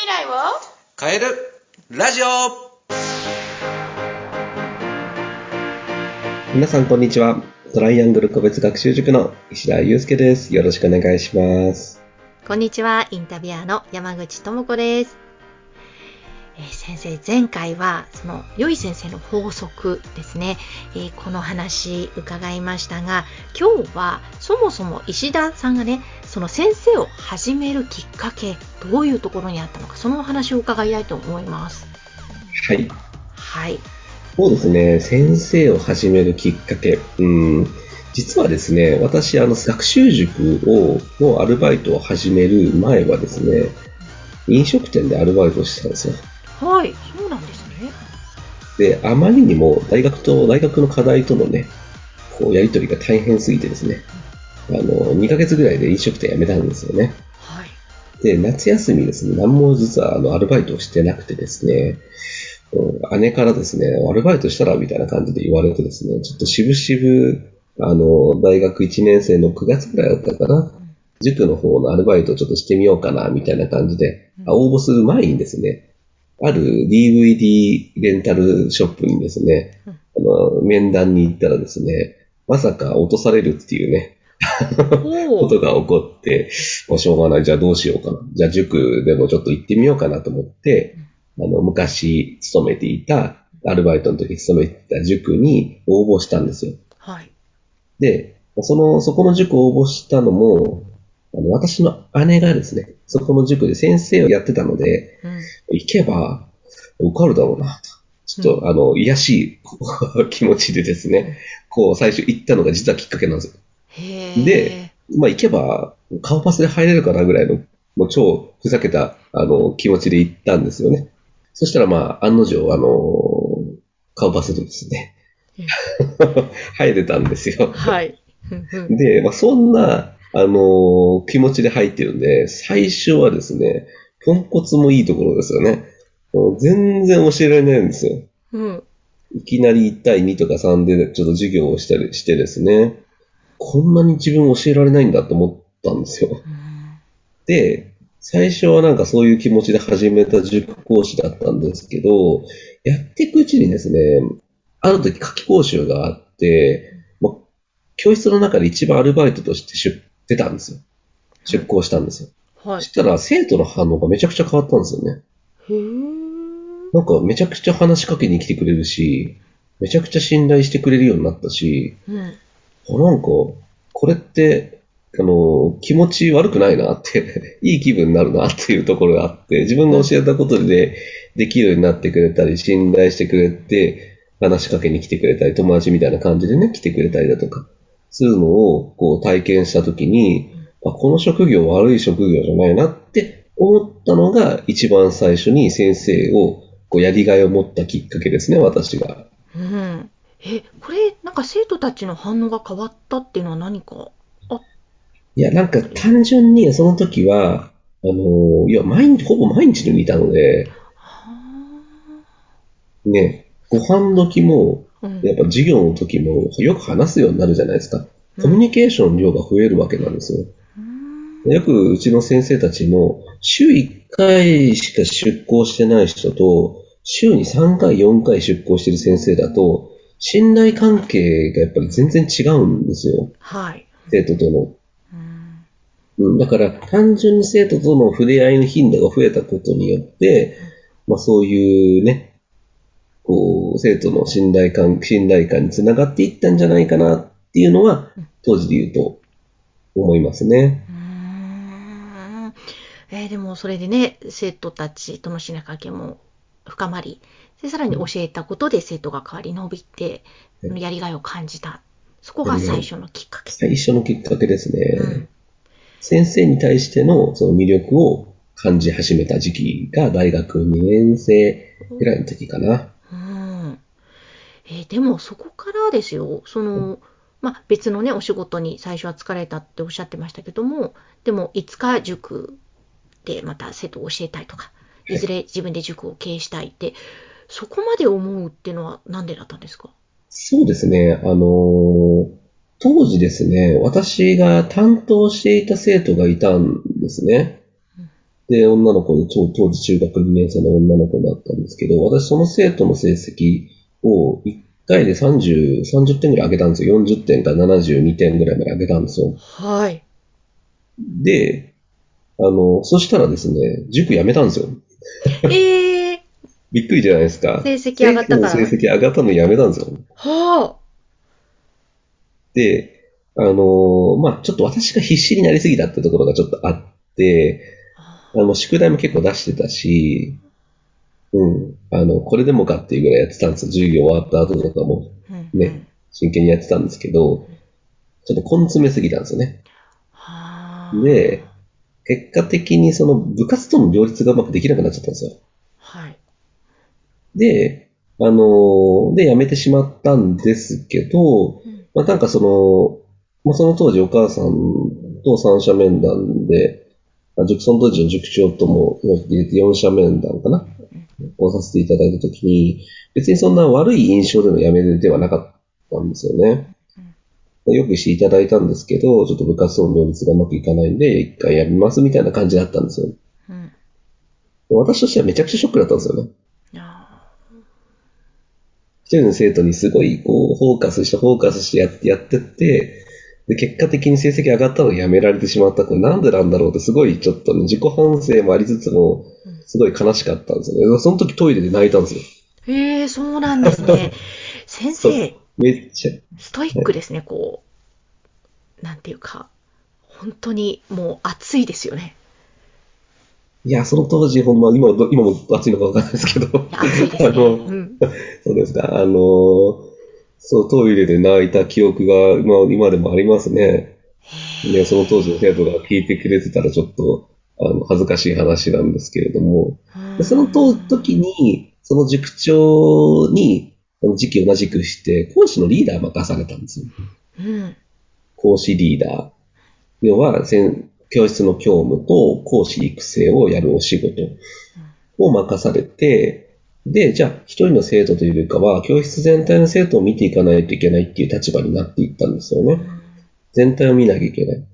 未来を？変えるラジオ皆さん、こんにちは。トライアングル個別学習塾の石田祐介です。よろしくお願いします。こんにちは、インタビュアーの山口智子です。えー先生、前回は、その、良い先生の法則ですね。えーこの話伺いましたが、今日は、そもそも石田さんがね、その先生を始めるきっかけ、どういうところにあったのか、そのお話を伺いたいと思います。はい。はい。そうですね。先生を始めるきっかけ。うん。実はですね、私、あの、学習塾を、のアルバイトを始める前はですね、飲食店でアルバイトをしてたんですよ。はい、そうなんですね。で、あまりにも大学と、大学の課題とのね、こう、やりとりが大変すぎてですね、あの、2ヶ月ぐらいで飲食店辞めたんですよね。はい。で、夏休みですね、何も実はあのアルバイトをしてなくてですね、うん姉からですね、アルバイトしたらみたいな感じで言われてですね、ちょっと渋々、あの、大学1年生の9月ぐらいだったかな、塾の方のアルバイトをちょっとしてみようかな、みたいな感じで、あ応募する前にですね、ある DVD レンタルショップにですね、あの、面談に行ったらですね、まさか落とされるっていうね、お ことが起こって、もうしょうがない、じゃあどうしようかな。じゃあ塾でもちょっと行ってみようかなと思って、あの、昔勤めていた、アルバイトの時勤めていた塾に応募したんですよ。はい。で、その、そこの塾を応募したのも、あの、私の姉がですね、そこの塾で先生をやってたので、うん。行けば受かるだろうなと。ちょっと、あの、癒やしい気持ちでですね、こう、最初行ったのが実はきっかけなんですよ。で、まあ行けば、顔パスで入れるかなぐらいの、もう超ふざけた、あの、気持ちで行ったんですよね。そしたらまあ、案の定、あの、顔パスでですね、入れたんですよ。はい。うんうんで、まあそんな、あの、気持ちで入ってるんで、最初はですね、ポンコツもいいところですよね。全然教えられないんですよ。うん。いきなり1対2とか3でちょっと授業をしたりしてですね、こんなに自分教えられないんだと思ったんですよ。で、最初はなんかそういう気持ちで始めた塾講師だったんですけど、やっていくうちにですね、ある時夏季講習があって、ま、教室の中で一番アルバイトとして出出たんですよ。出向したんですよ。はいそ。したら生徒の反応がめちゃくちゃ変わったんですよね。へーなんかめちゃくちゃ話しかけに来てくれるし、めちゃくちゃ信頼してくれるようになったし、うん。あなんか、これって、あの、気持ち悪くないなって、いい気分になるなっていうところがあって、自分が教えたことでできるようになってくれたり、信頼してくれて、話しかけに来てくれたり、友達みたいな感じでね、来てくれたりだとか、そういうのをこう体験したときに、あ、この職業悪い職業じゃないなって思ったのが、一番最初に先生をこうやりがいを持ったきっかけですね、私が。うん。え、これ、なんか生徒たちの反応が変わったっていうのは何か？あ、いや、なんか単純にその時は、あの、いや、毎日、ほぼ毎日のようにいたので、ね、ご飯時も、うん。やっぱ授業の時もよく話すようになるじゃないですか。コミュニケーションの量が増えるわけなんですよ。うんよくうちの先生たちも、週1回しか出向してない人と、週に3回、4回出向してる先生だと、信頼関係がやっぱり全然違うんですよ。はい。生徒との。うん。うん、だから、単純に生徒との触れ合いの頻度が増えたことによって、まあそういうね、こう、生徒の信頼感、信頼感につながっていったんじゃないかなっていうのは、当時で言うと思いますね。うーんえーでもそれでね、生徒たちとの信頼関係も深まり、でさらに教えたことで生徒が変わり伸びて、うんやりがいを感じた。そこが最初のきっかけ。最初のきっかけですね。うん先生に対してのその魅力を感じ始めた時期が大学2年生ぐらいの時かな。うんえーでもそこからですよ、その、まあ、別のね、お仕事に最初は疲れたっておっしゃってましたけども、でも、いつか塾でまた生徒を教えたいとか、い。ずれ自分で塾を経営したいって、そこまで思うっていうのはなんでだったんですか？そうですね。あのー当時ですね、私が担当していた生徒がいたんですね。で、女の子で、当当時中学2年生の女の子だったんですけど、私その生徒の成績を1回で30、30点ぐらい上げたんですよ。40点から72点ぐらいまで上げたんですよ。はい。で、あの、そしたらですね、塾辞めたんですよ。ええ びっくりじゃないですか。成績上がったから成績上がったの辞めたんですよ。はで、あのまあちょっと私が必死になりすぎたってところがちょっとあって、あ。あの、宿題も結構出してたし、うん、あの、これでもかっていうぐらいやってたんですよ。授業終わった後とかもうんね、真剣にやってたんですけど、ちょっと根詰めすぎたんですよね。はあ。で、結果的にその部活との両立がうまくできなくなっちゃったんですよ。はい。で、あので、辞めてしまったんですけど、うんまあ、なんかその、まあ、その当時お母さんと三者面談で、あ塾その当時の塾長とも入れて四者面談かなをさせていただいたときに、別にそんな悪い印象での辞めではなかったんですよね。よくしていただいたんですけど、ちょっと部活との両立がうまくいかないんで、一回辞めますみたいな感じだったんですよ。うん。私としてはめちゃくちゃショックだったんですよね。あ一人の生徒にすごい、こう、フォーカスして、フォーカスしてやって、やってって、で、結果的に成績上がったのにやめられてしまった。これなんでなんだろうって、すごいちょっとね、自己反省もありつつも、すごい悲しかったんですよね。その時トイレで泣いたんですよ。ーへえ、そうなんですね。先生、めっちゃ。ストイックですね、こう。なんていうか、本当にもう熱いですよね。いや、その当時、ほんま、今も、今も熱いのかわかんないですけど。いや熱いですね。あのうん。そうですか。あの、そう、トイレで泣いた記憶が、今、今でもありますね。いや、その当時の生徒が聞いてくれてたらちょっと、あの、恥ずかしい話なんですけれども、でその時に、その塾長に、あの時期同じくして、講師のリーダー任されたんですよ。うん。講師リーダー。要は、先教室の教務と講師育成をやるお仕事を任されて、で、じゃあ、一人の生徒というよりかは、教室全体の生徒を見ていかないといけないっていう立場になっていったんですよね。全体を見なきゃいけない。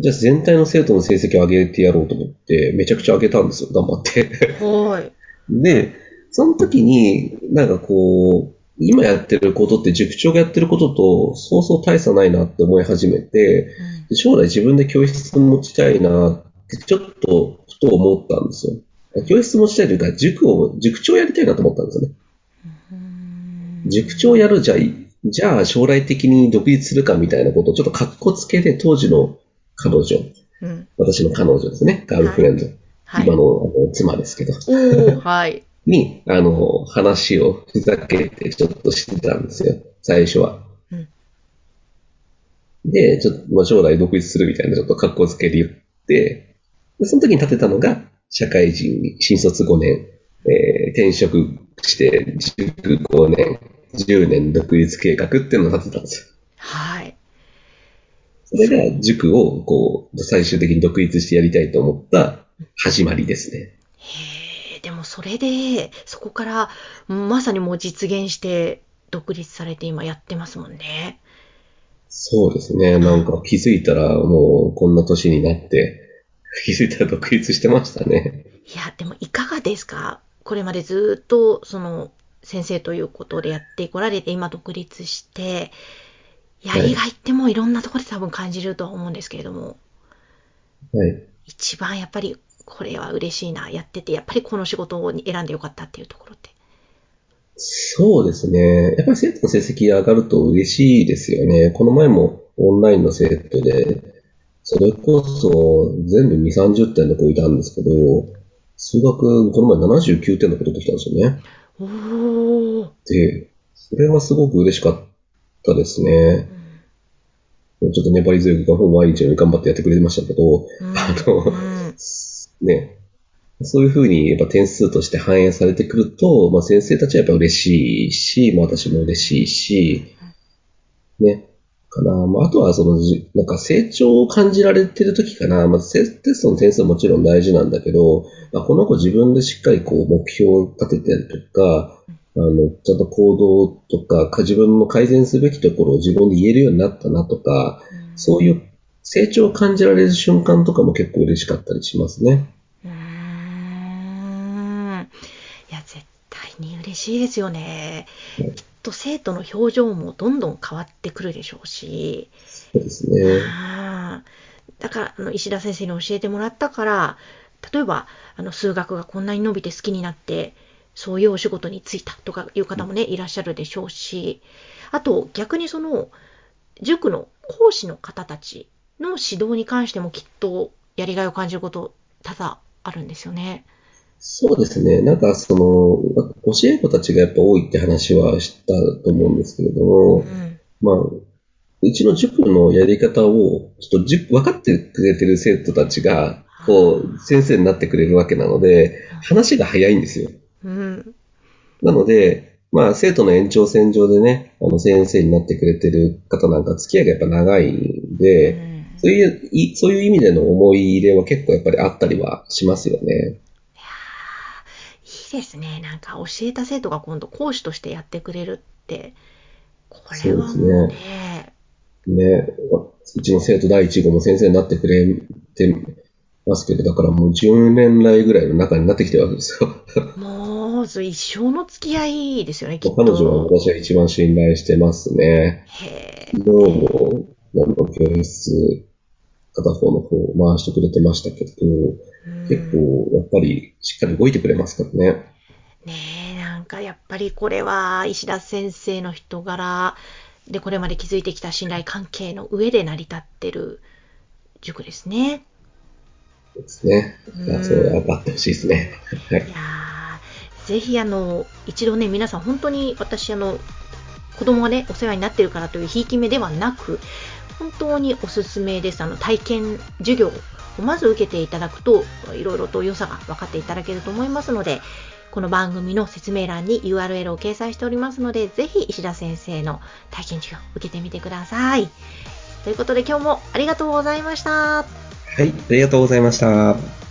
じゃあ、全体の生徒の成績を上げてやろうと思って、めちゃくちゃ上げたんですよ、頑張って。はい。で、その時に、なんかこう、今やってることって塾長がやってることと、そうそう大差ないなって思い始めて、で将来自分で教室持ちたいなって、ちょっと、ふと思ったんですよ。教室持ちたいというか、塾を、塾長やりたいなと思ったんですよね。塾長やるじゃあ、じゃあ将来的に独立するかみたいなことをちょっと格好つけて、当時の彼女、うん。私の彼女ですね、ガールフレンド、はい。今のあの妻ですけど、はい。に、あの、話をふざけてちょっとしてたんですよ、最初は。うんで、ちょっと、まあ、将来独立するみたいなちょっと格好つけで言って、でその時に立てたのが、社会人に新卒5年、えー転職して塾5年、10年独立計画っていうのを立てたんですよ。はい。それが塾を、こう、最終的に独立してやりたいと思った始まりですね。へえ、でもそれで、そこから、まさにもう実現して、独立されて今やってますもんね。そうですね。なんか気づいたらもうこんな年になって、気づいたら独立してましたね。いや、でもいかがですか？これまでずっと、その、先生ということでやってこられて、今独立して、やりがいってもういろんなところで多分感じるとは思うんですけれども、はい。一番やっぱりこれは嬉しいな、やってて、やっぱりこの仕事を選んでよかったっていうところって。そうですね。やっぱり生徒の成績上がると嬉しいですよね。この前もオンラインの生徒で、それこそ全部2、30点の子いたんですけど、数学、この前79点の子取ってきたんですよね。おー。で、それはすごく嬉しかったですね。ちょっと粘り強く毎日のように頑張ってやってくれてましたけど、うんあの、うんね、そういうふうにやっぱ点数として反映されてくると、まあ、先生たちはやっぱ嬉しいし、まあ、私も嬉しいし、ね、かな。まあ、あとはそのじ、なんか成長を感じられてる時かな。まず、テストの点数はもちろん大事なんだけど、まあ、この子自分でしっかりこう目標を立ててるとか、あの、ちゃんと行動とか、自分の改善すべきところを自分で言えるようになったなとか、そういう成長を感じられる瞬間とかも結構嬉しかったりしますね。うん。いや、絶対に嬉しいですよね。きっと生徒の表情もどんどん変わってくるでしょうし。そうですね。だから、あの石田先生に教えてもらったから、例えば、あの数学がこんなに伸びて好きになって、そういうお仕事に就いたとかいう方もねいらっしゃるでしょうしあと逆にその塾の講師の方たちの指導に関してもきっとやりがいを感じること多々あるんですよね。そうですね。なんかその、教え子たちがやっぱ多いって話はしたと思うんですけれどうも、ん、まあ、うちの塾のやり方を、ちょっと塾、分かってくれてる生徒たちが、こう、先生になってくれるわけなので、話が早いんですよ。うん、なので、まあ、生徒の延長線上でね、あの、先生になってくれてる方なんか付き合いがやっぱ長いんうで、んそういう、いそういう意味での思い入れは結構やっぱりあったりはしますよね。いいですね。なんか教えた生徒が今度講師としてやってくれるって、これはもうそうね、ね、うちの生徒第1号も先生になってくれてますけど、だからもう10年来ぐらいの中になってきてるわけですよ。も うそう一生の付き合いですよね、きっと。彼女は私は一番信頼してますね。へ昨日も、あの、教室、片方の方を回してくれてましたけど、ー結構、やっぱり、しっかり動いてくれますからね。ねえ、なんかやっぱりこれは石田先生の人柄でこれまで築いてきた信頼関係の上で成り立ってる塾ですね。ですね。そう、あってほしいですね。はいい。やーぜひあの一度ね皆さん本当に私あの子供がねお世話になってるからというひいき目ではなく本当におすすめです。あの体験授業をまず受けていただくといろいろと良さが分かっていただけると思いますのでこの番組の説明欄に URL を掲載しておりますのでぜひ石田先生の体験授業を受けてみてください。ということで今日もありがとうございました。はい、ありがとうございました。